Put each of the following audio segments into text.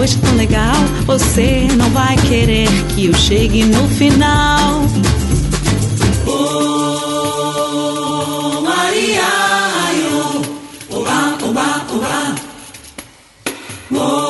noite tão legal. Você não vai querer que eu chegue no final. Oh, Maria, oh, oba, oba, oh.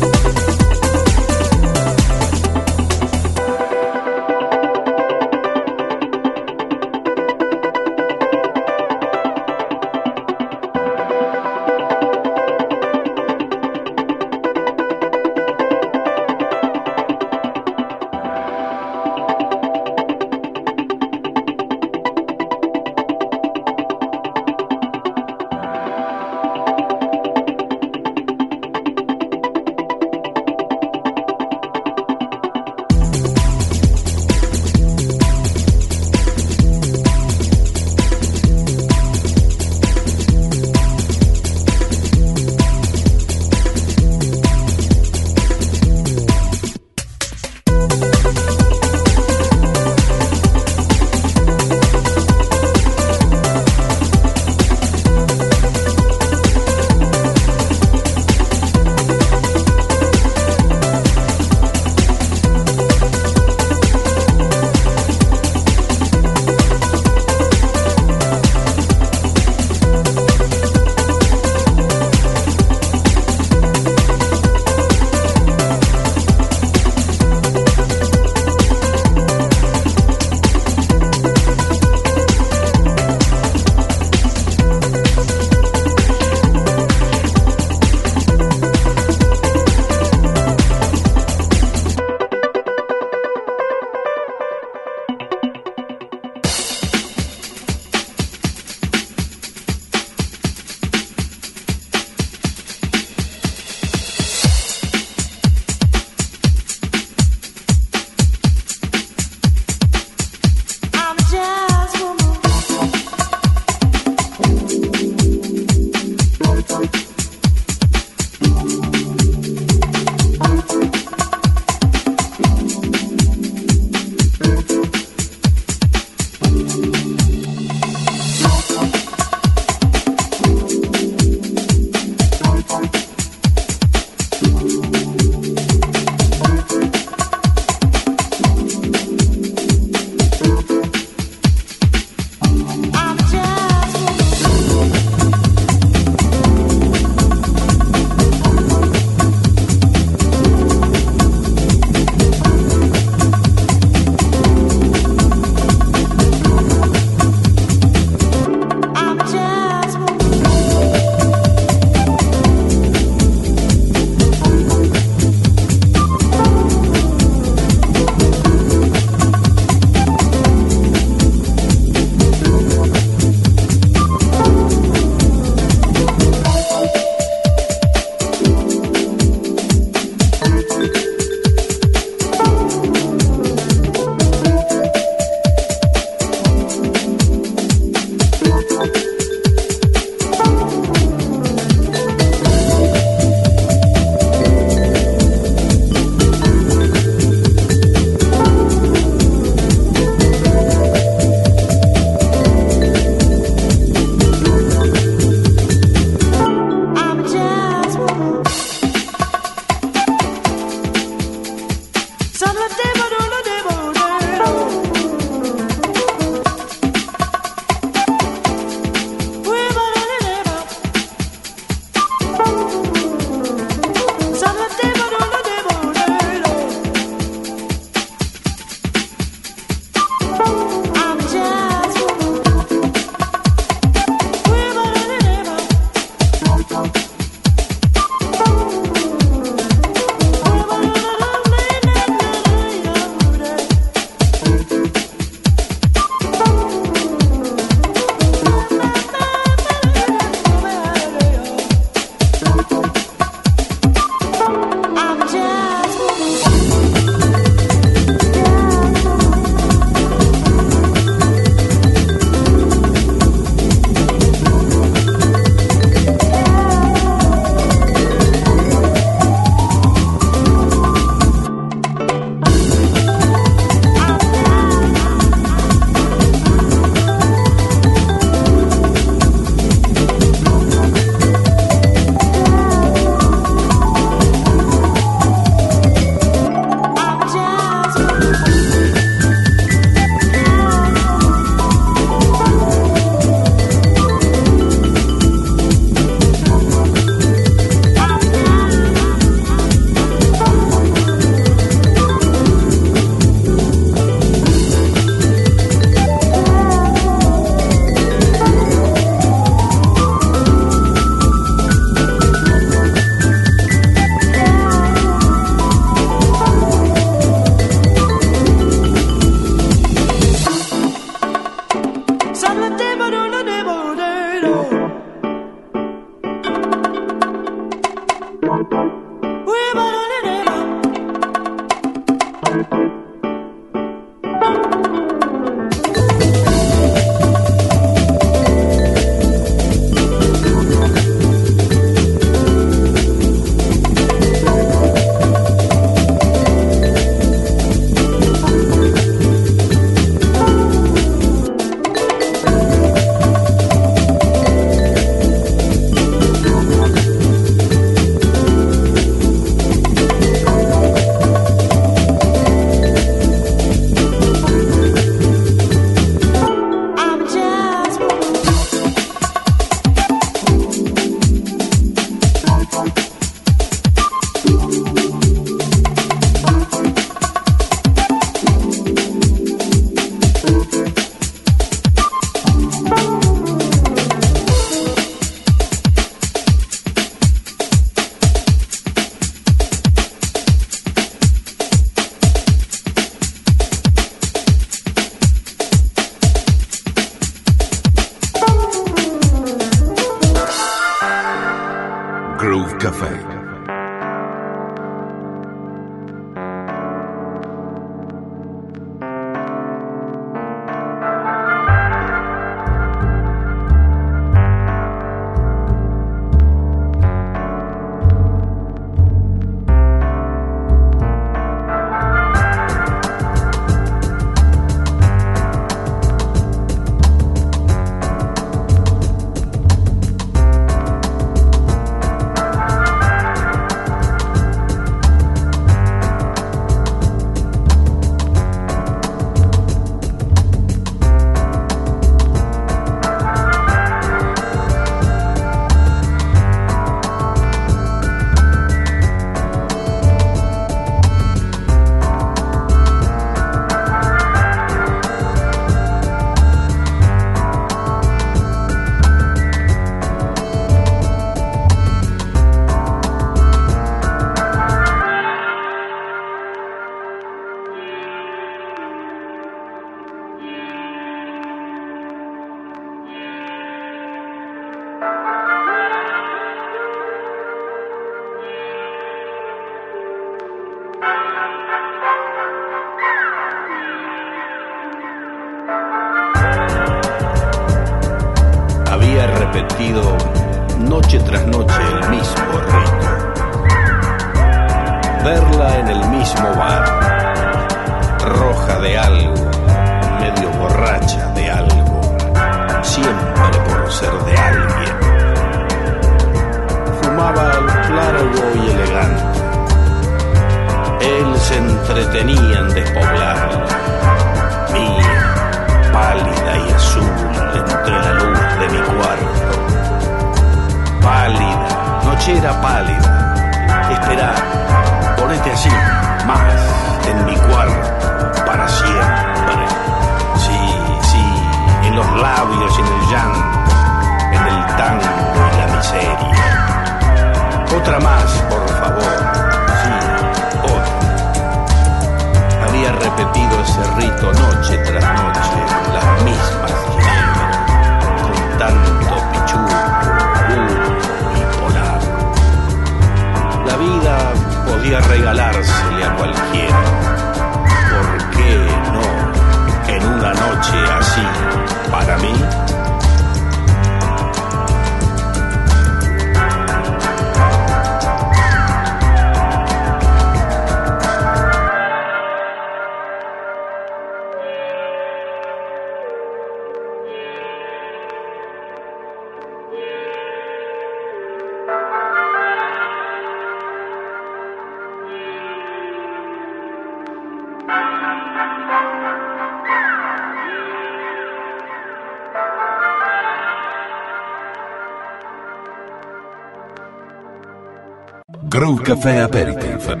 Café Aperitif.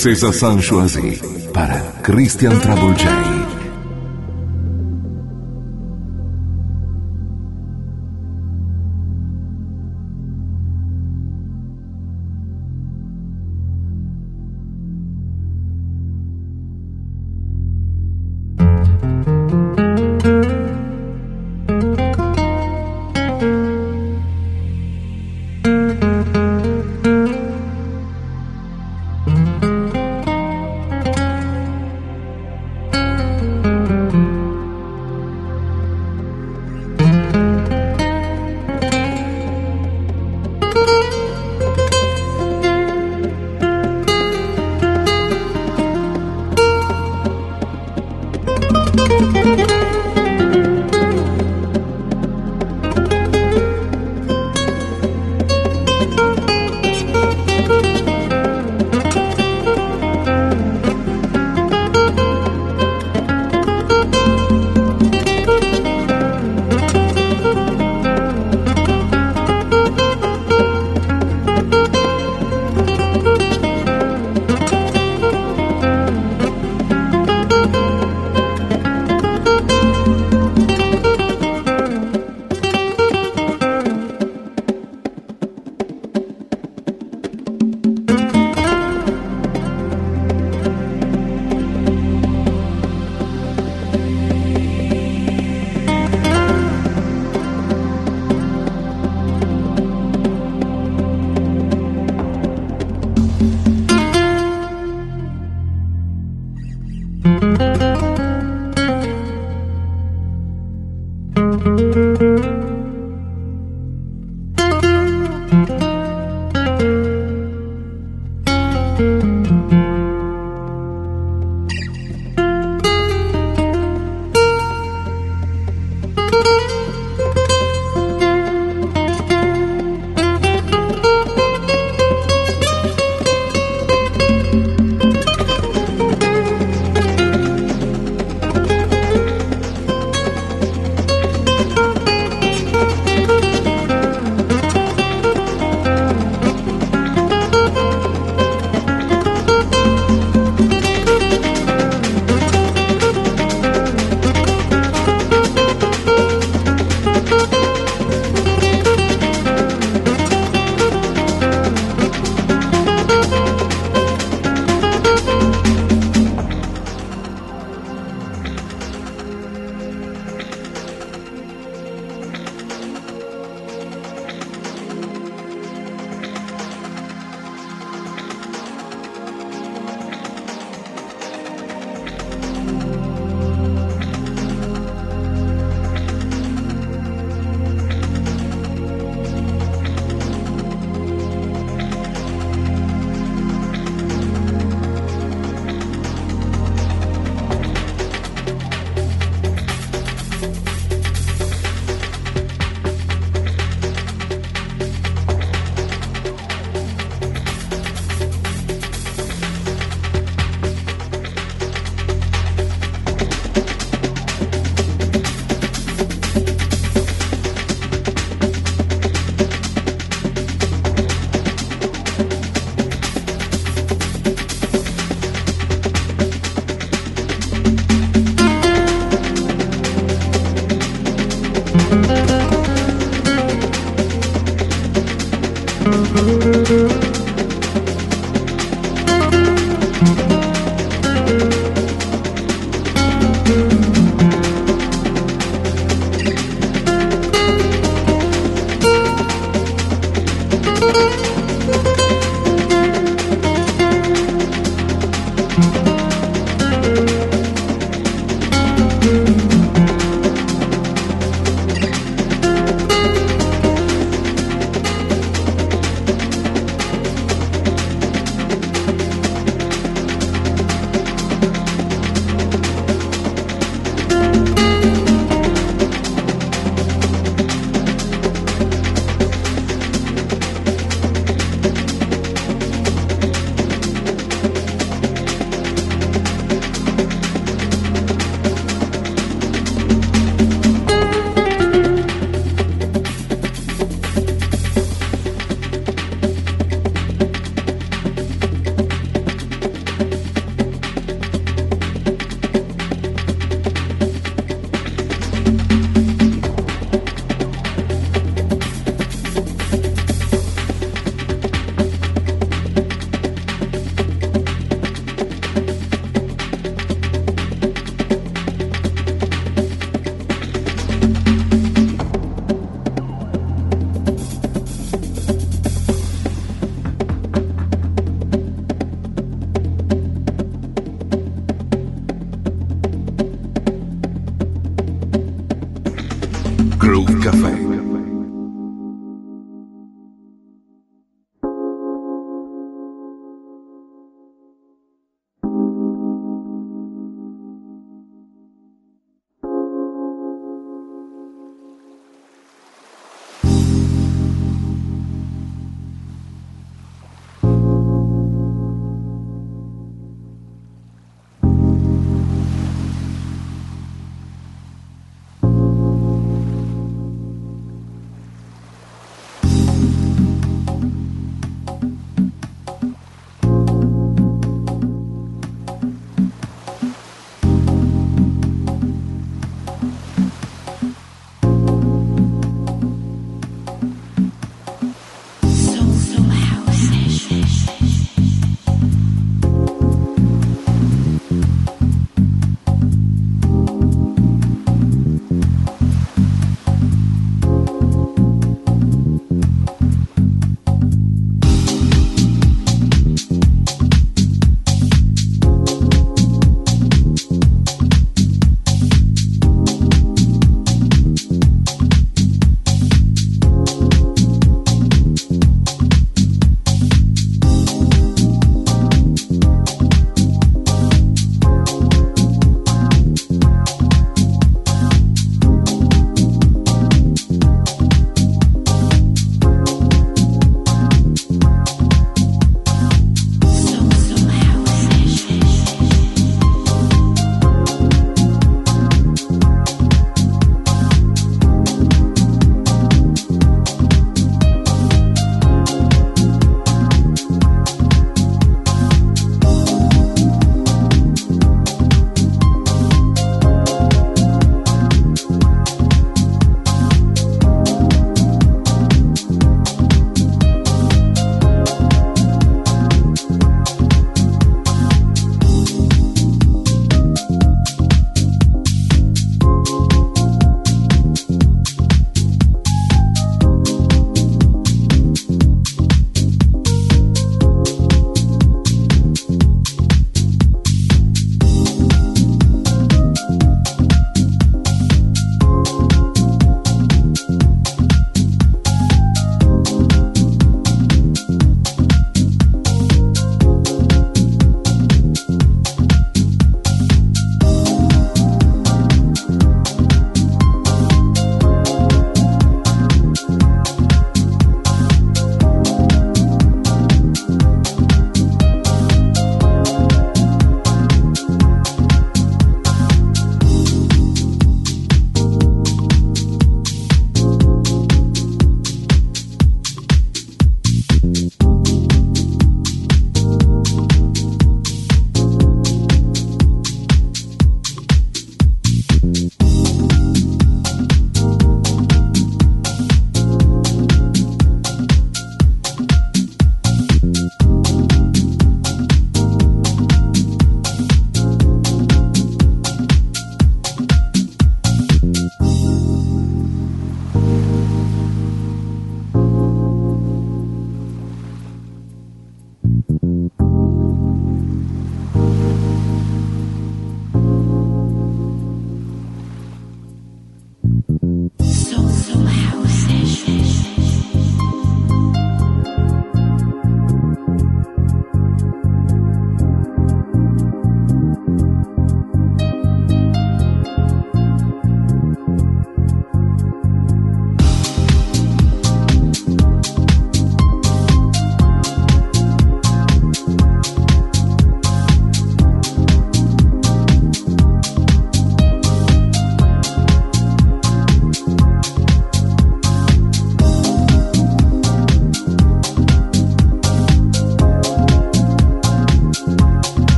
Princesa Sanchoisi para Christian Travolgei.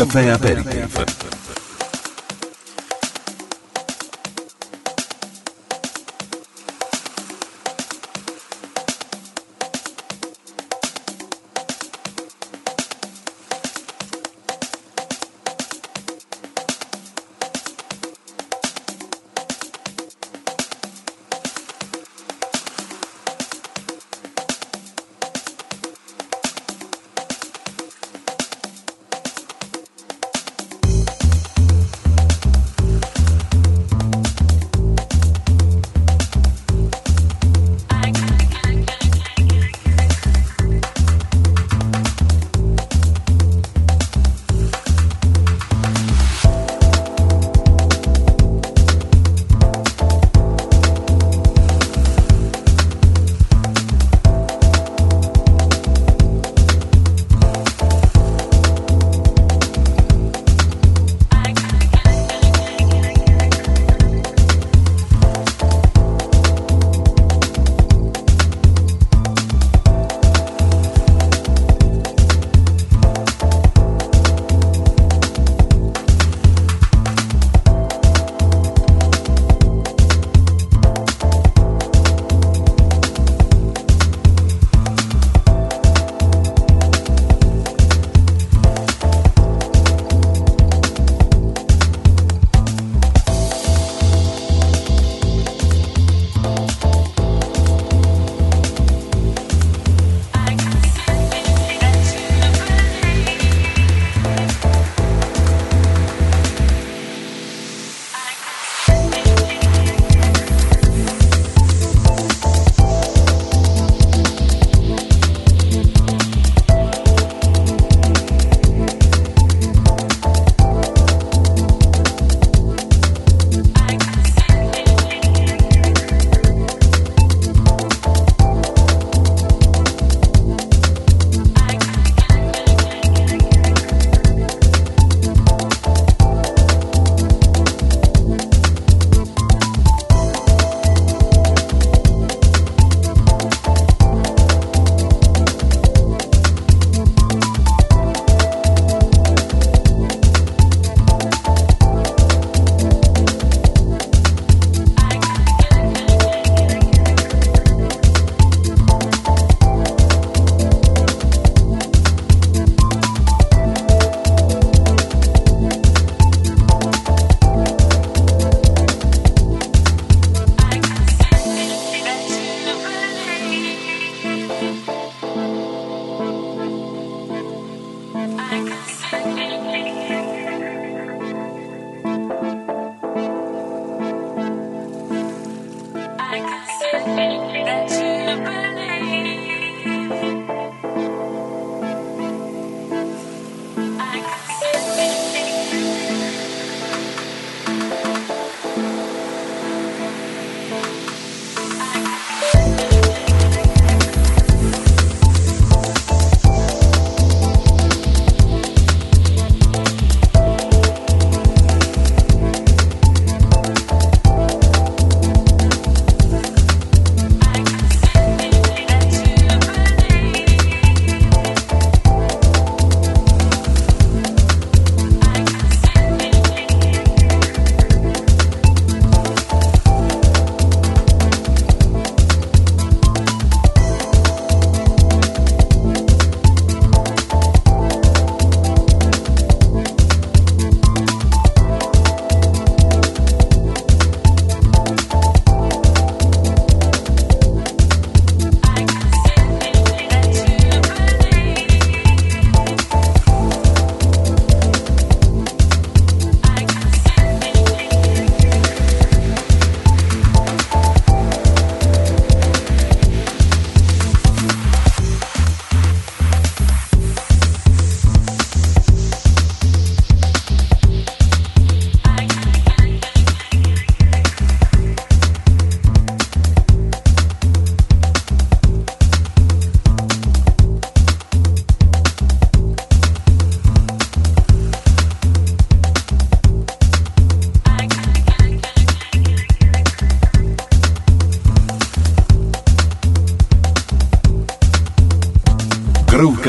Café Aperitif.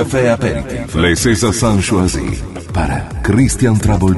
Café Aperitif. Les César para Christian Trouble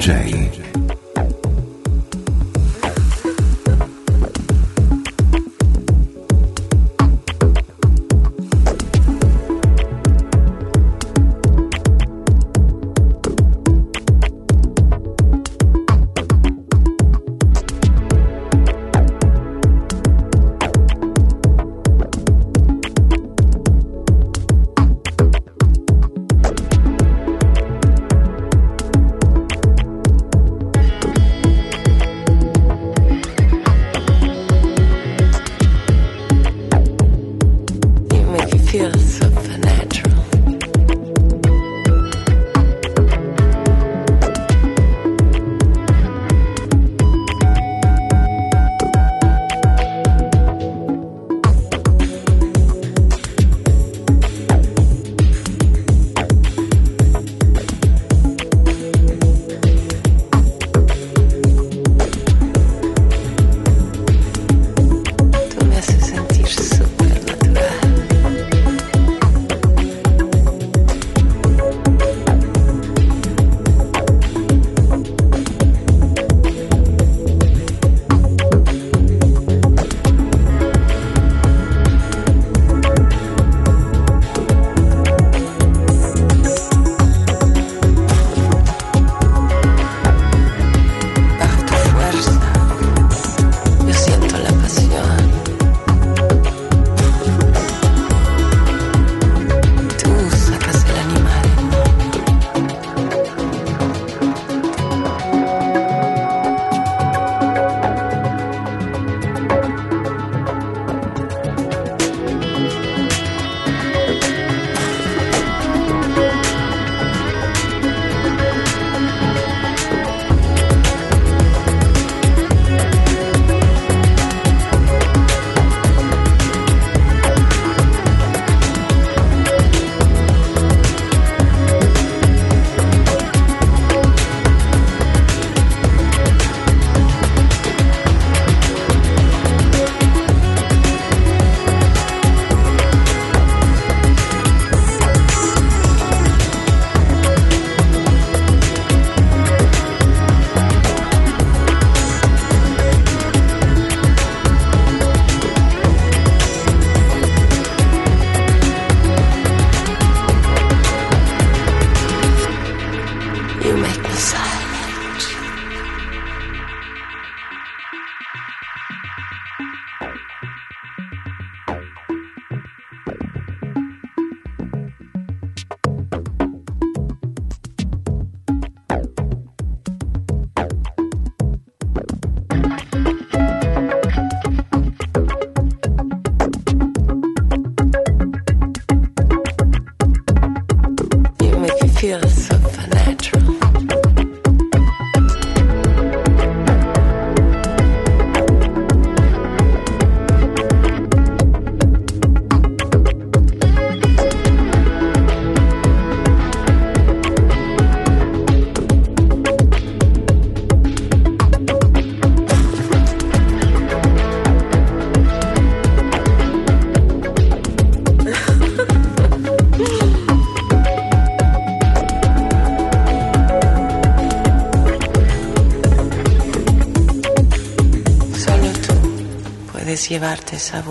llevarte esa.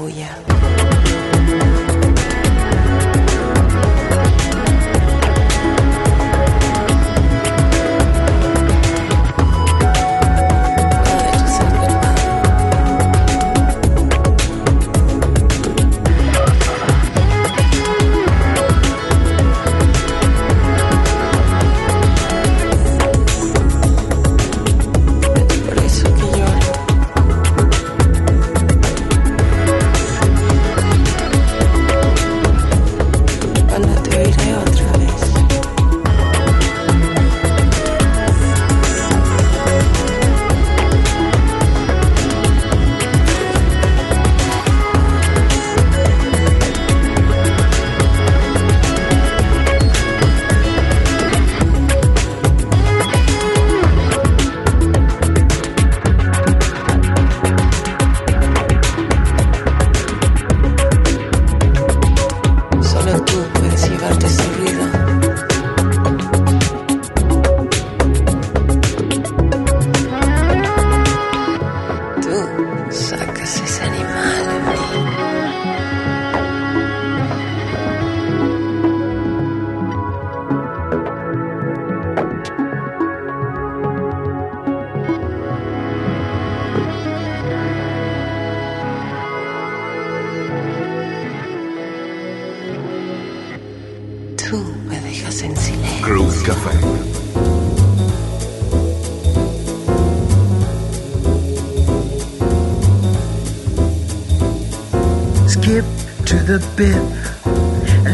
The bit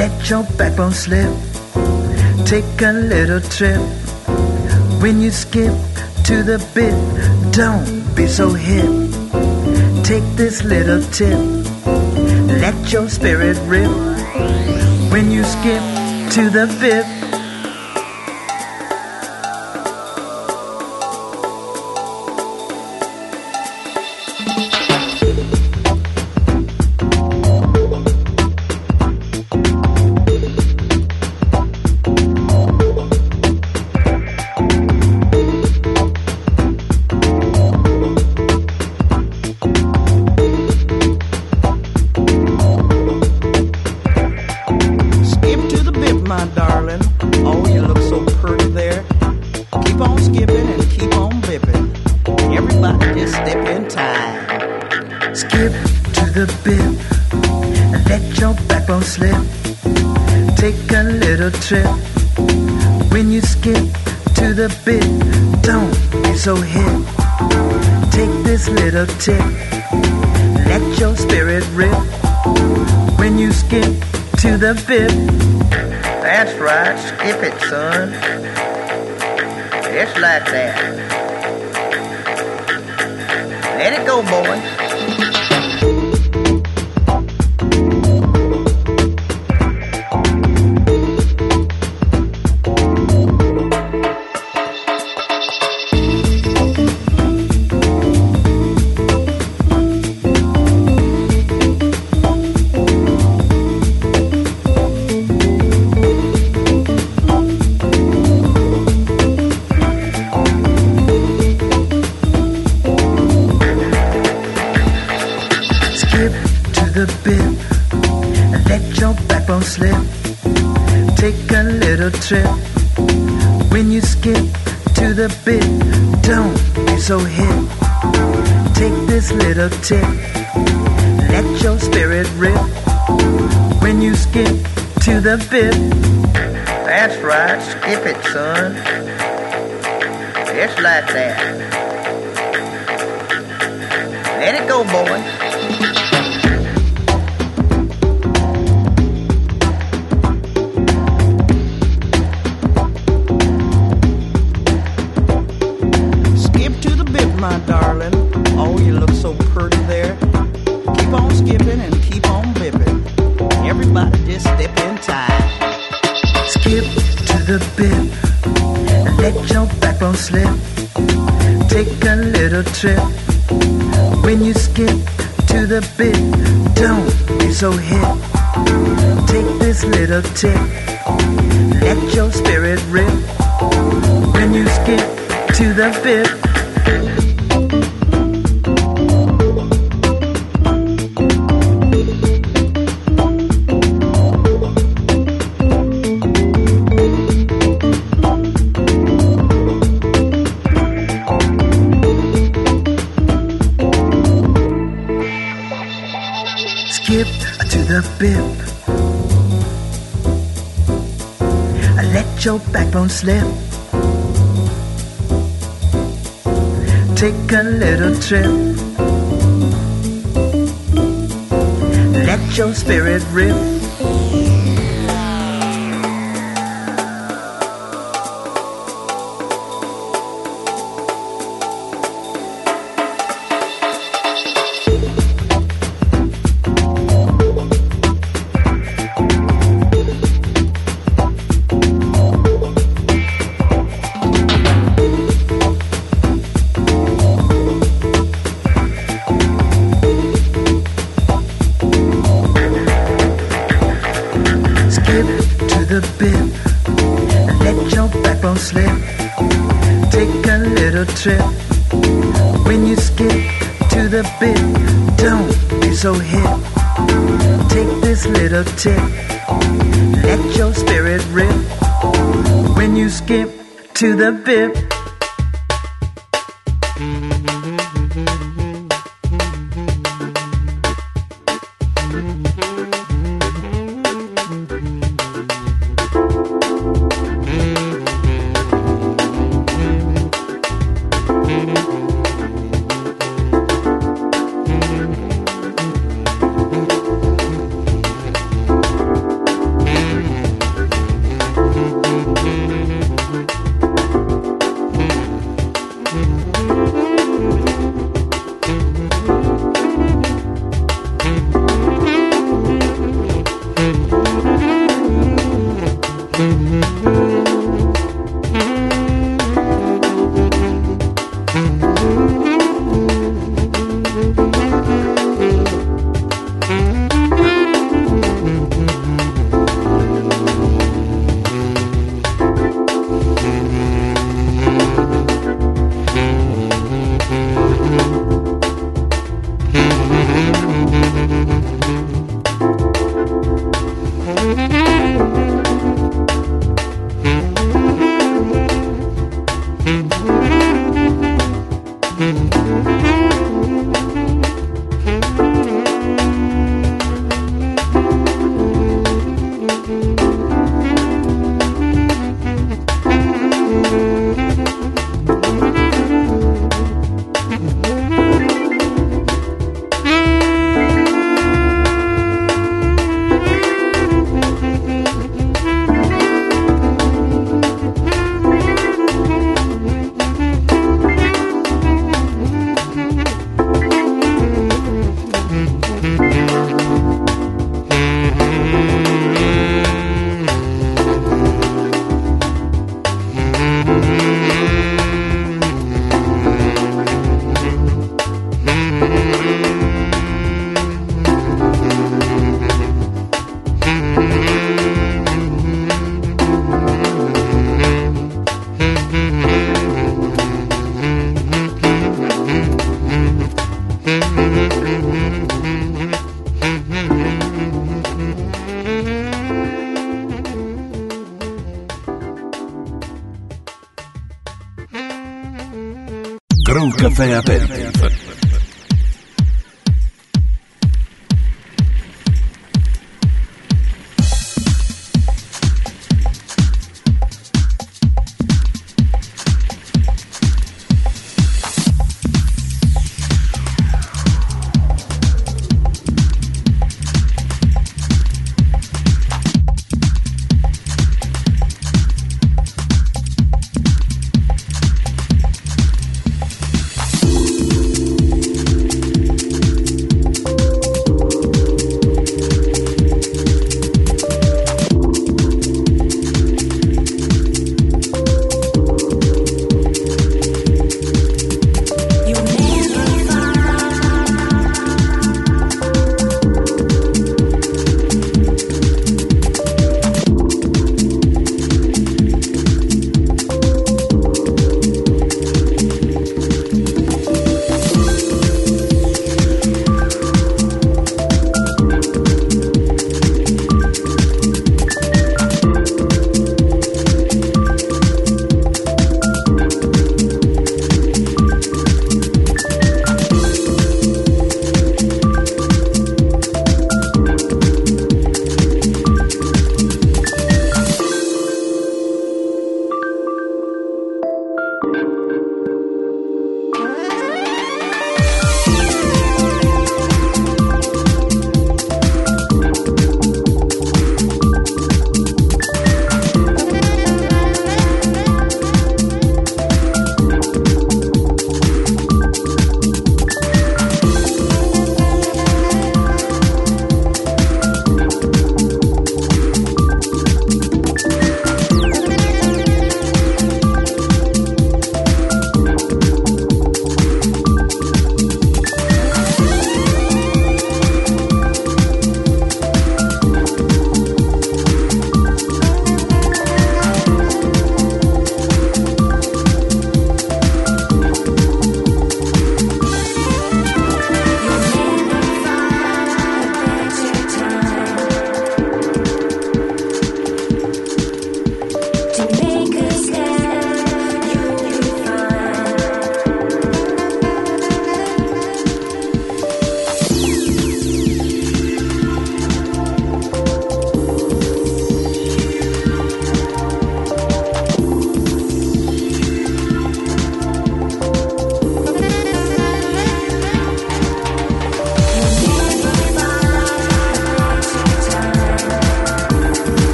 let your backbone slip. Take a little trip. When you skip to the bit, don't be so hip. Take this little tip. Let your spirit rip. When you skip to the bit. Take a little trip. When you skip to the bit, don't be so hip. Take this little tip. Let your spirit rip. When you skip to the bit. That's right, skip it, son. It's like that. Let it go, boy. Trip. When you skip to the bit, don't be so hip. Take this little tip. Let your spirit rip. When you skip to the bit, That's right, skip it, son. Just like that. Let it go, boy. Trip. When you skip to the bit, don't be so hip. Take this little tip. Let your spirit rip. When you skip to the bit. Slip. Take a little trip. Let your spirit rip. When you skip to the bit, don't be so hip. Take this little tip. Let your spirit rip. When you skip to the bit.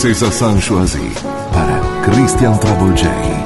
Princesa Sanchoisy para Christian Travolgeri.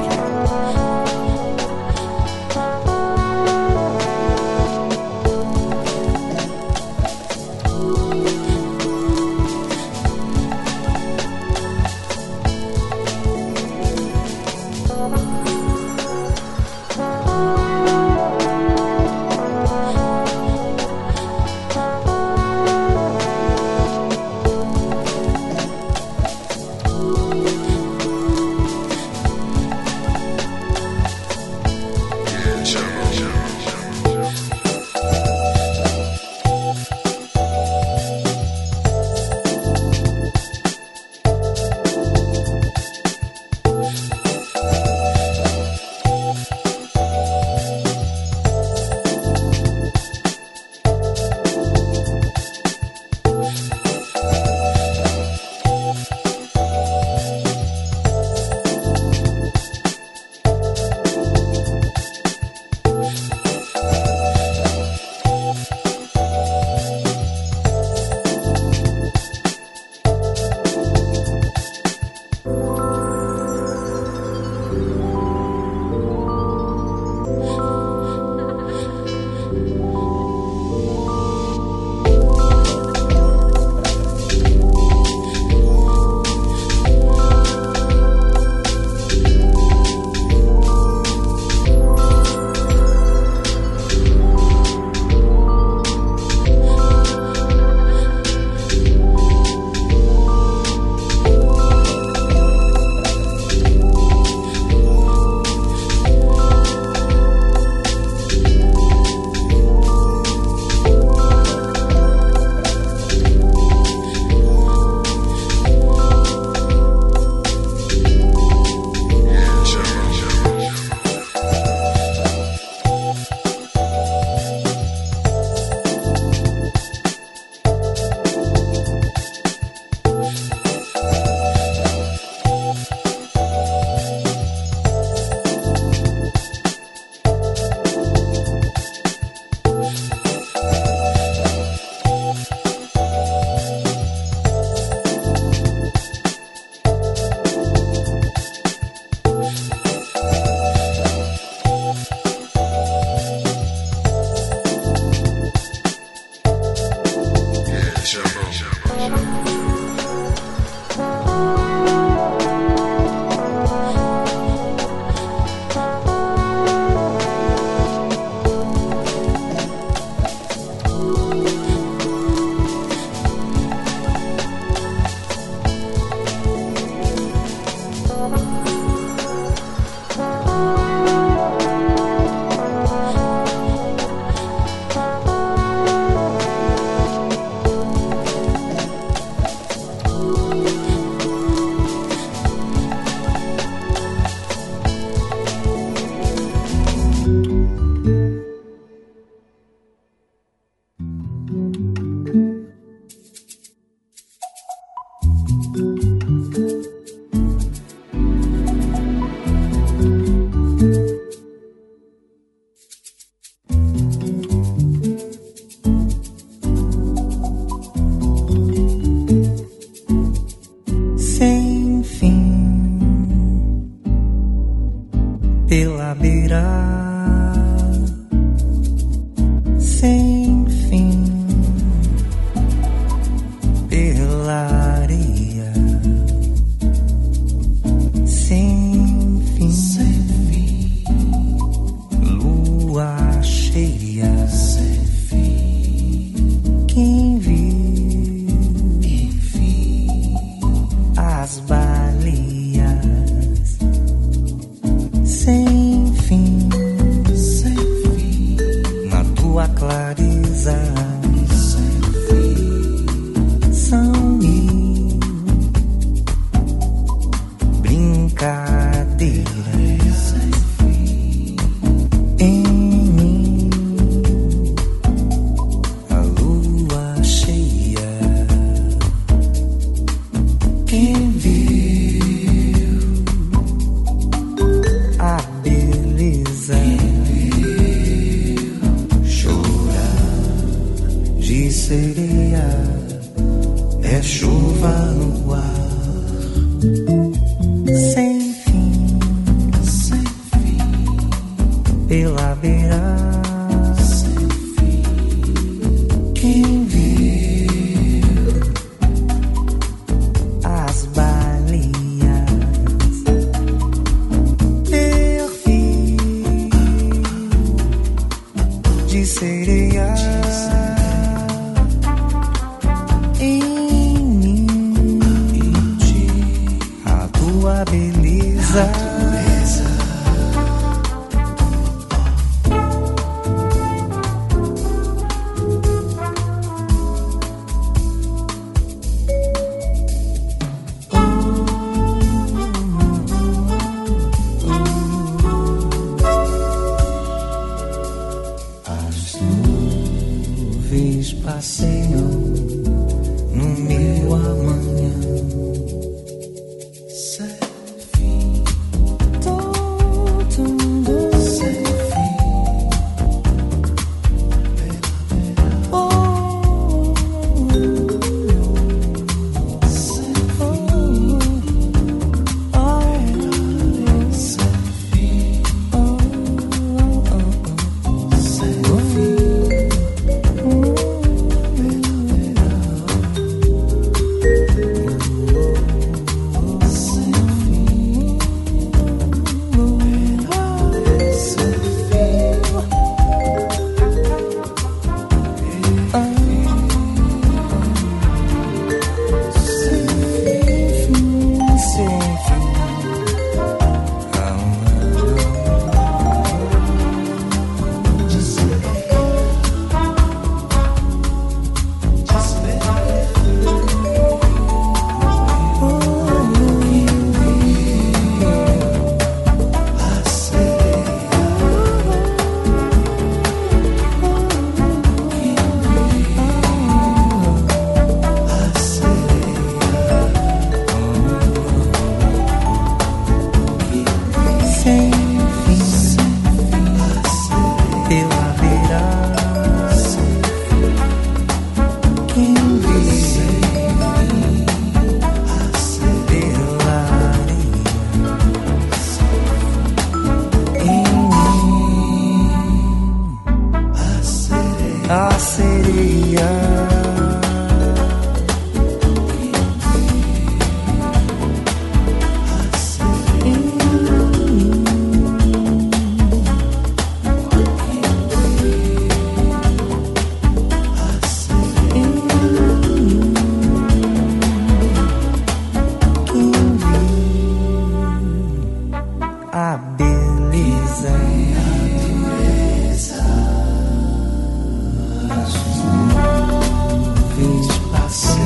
braços, espaço. fez passar.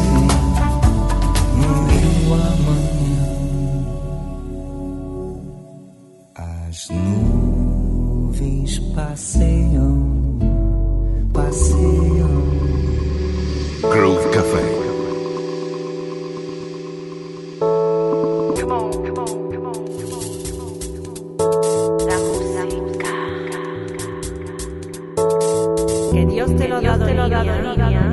Yeah.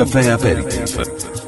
Café Aperitif.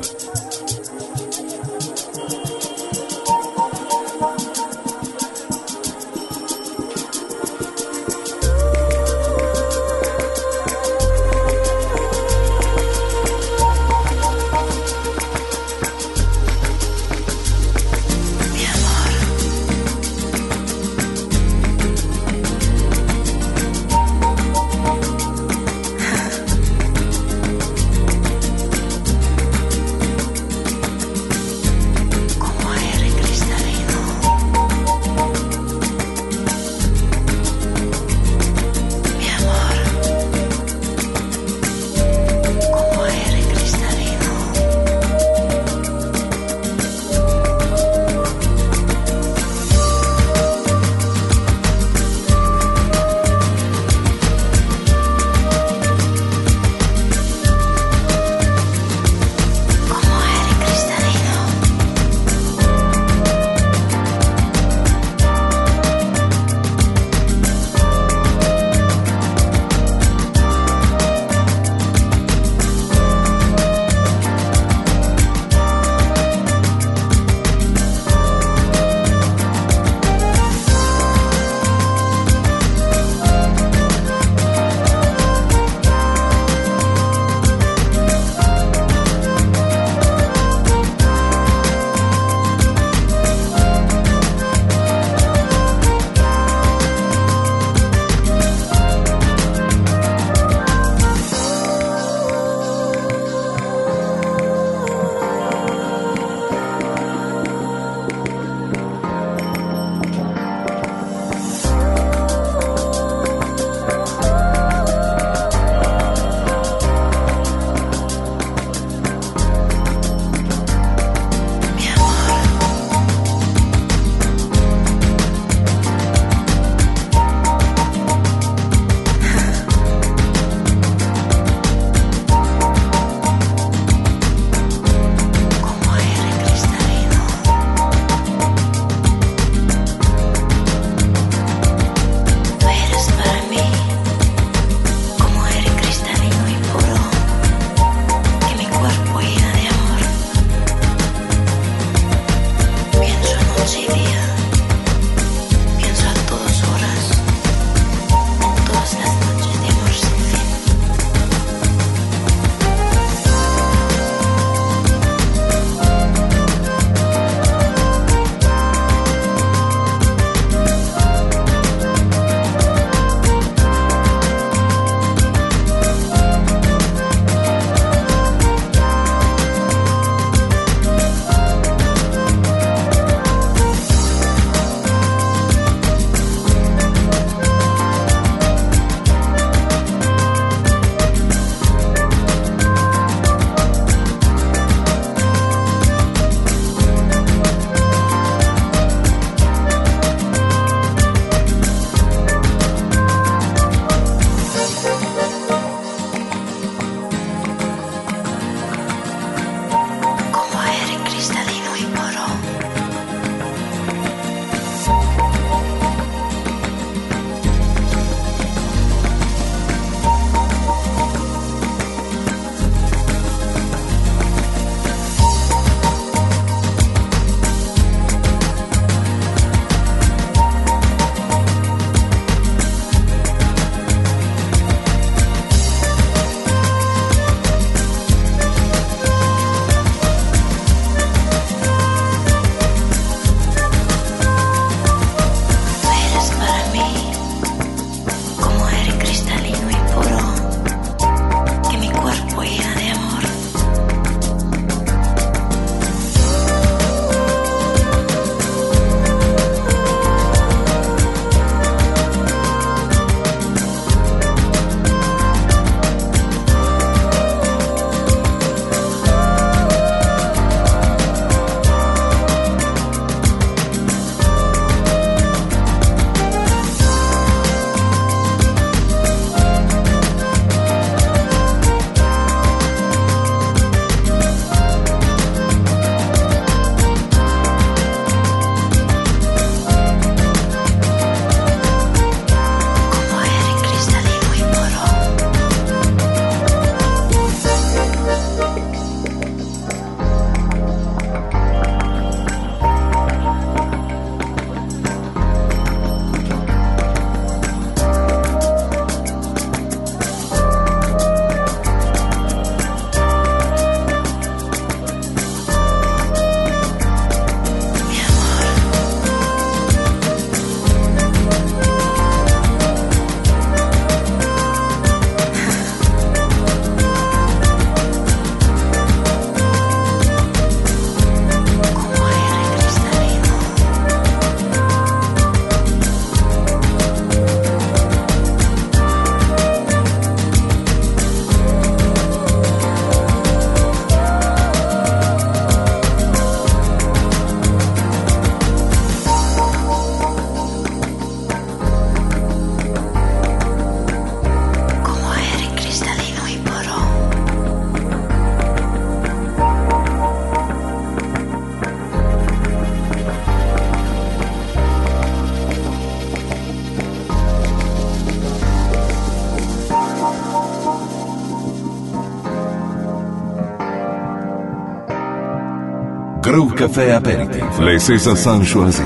Caffè Aperitif. Le César Sanchoisi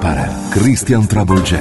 para Christian Trouble J.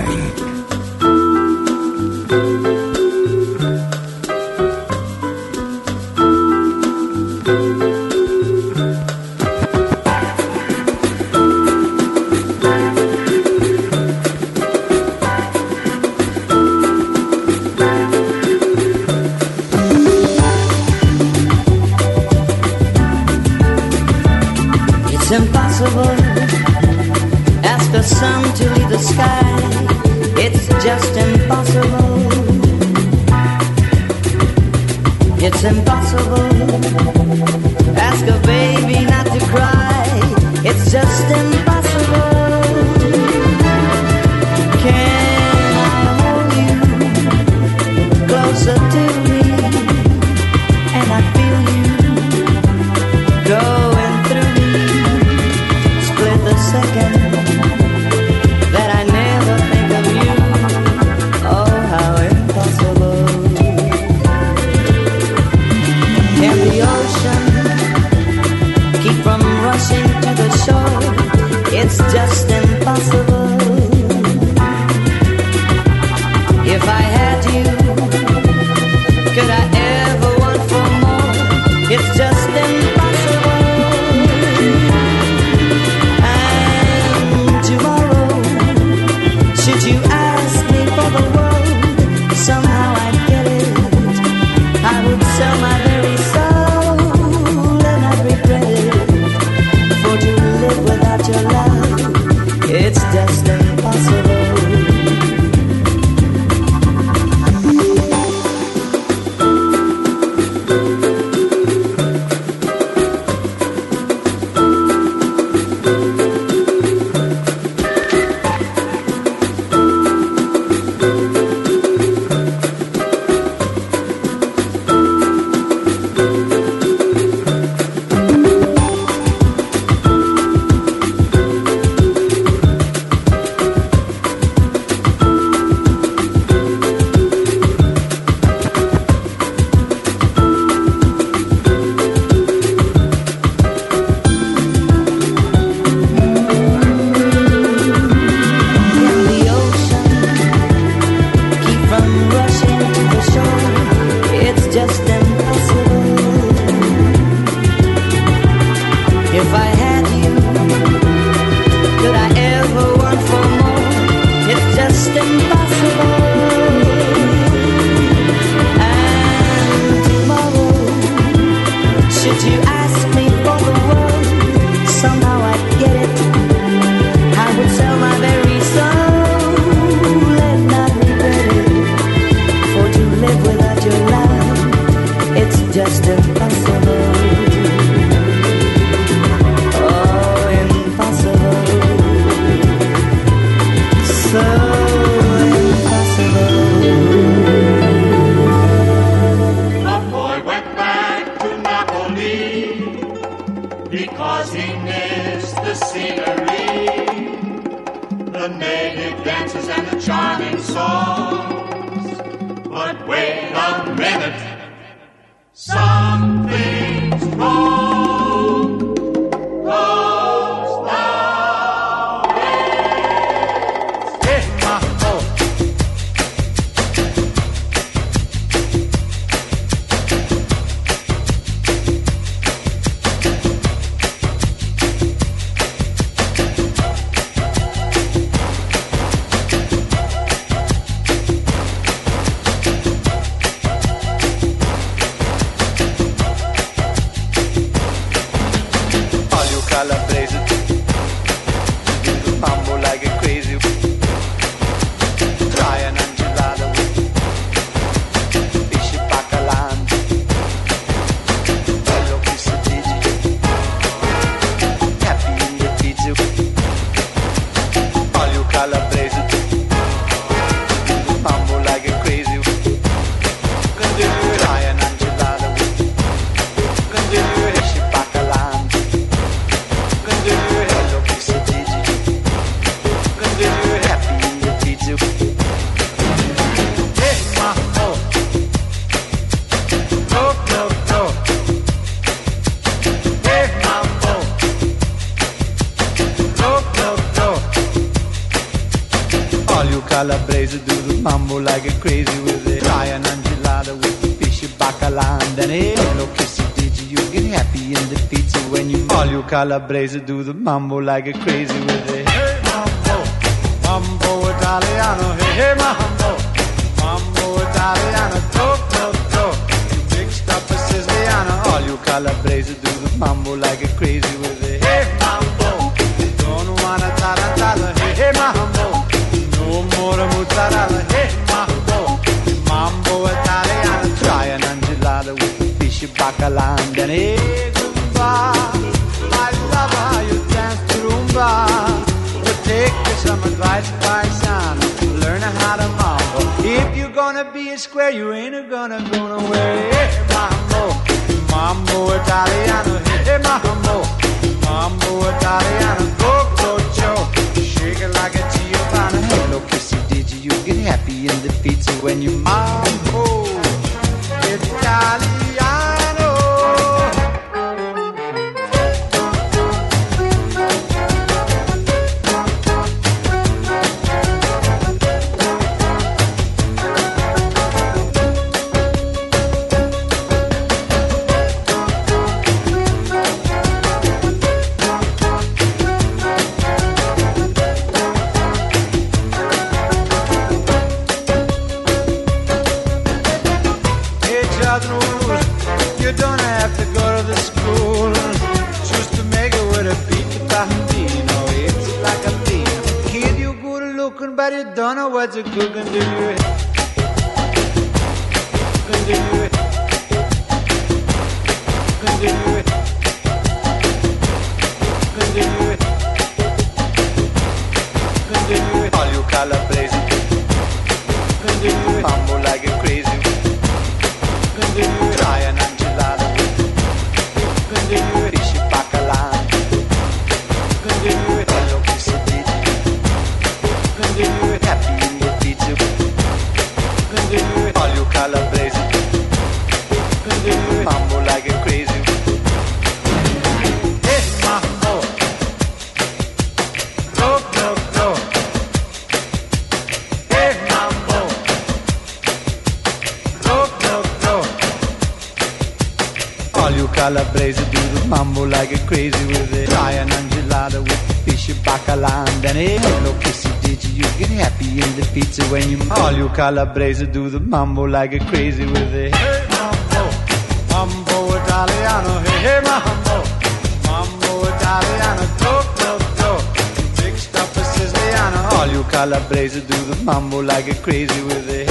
distant blazer, do the mambo like a crazy. woman. Calabrese do the mambo like a crazy with it. hey mambo, mambo Italiano, hey, hey mambo, mambo Italiano, do do do, mixed up a Siciliano. All you Calabrese do the mambo like a crazy with it.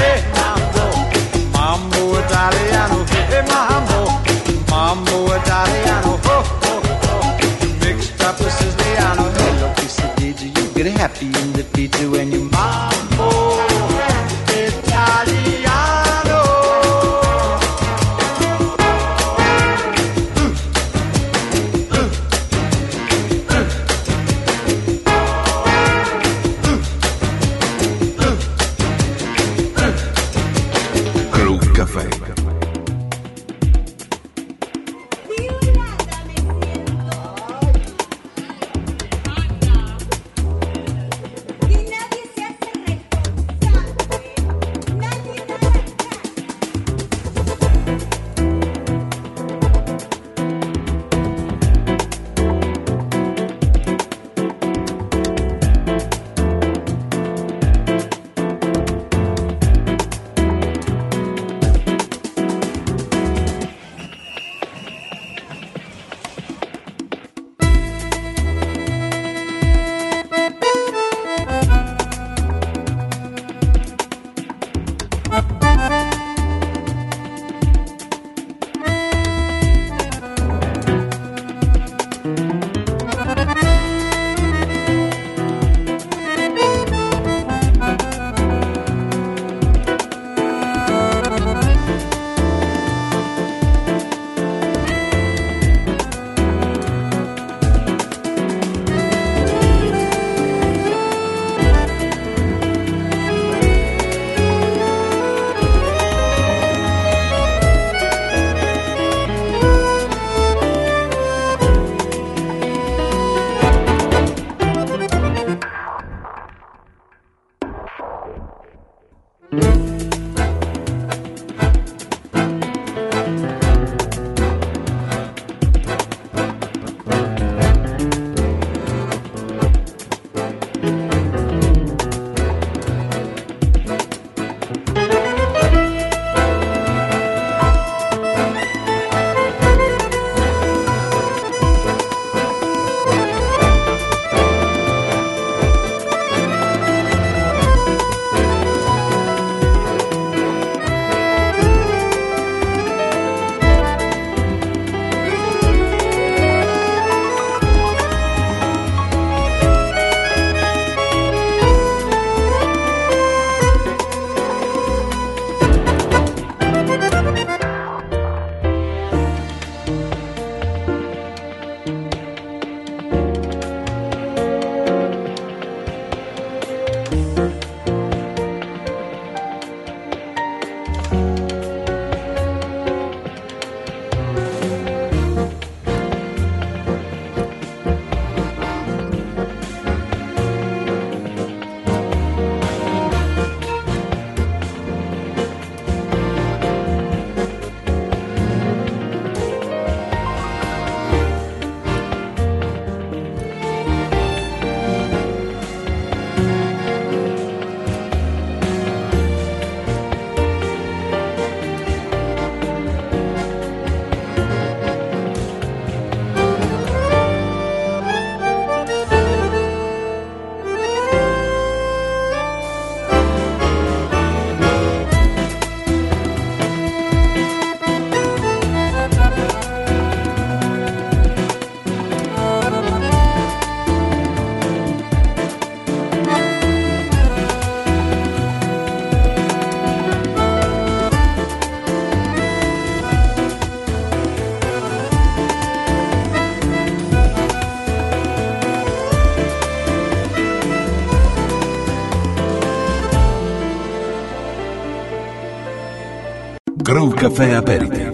Groove Café Aperitif.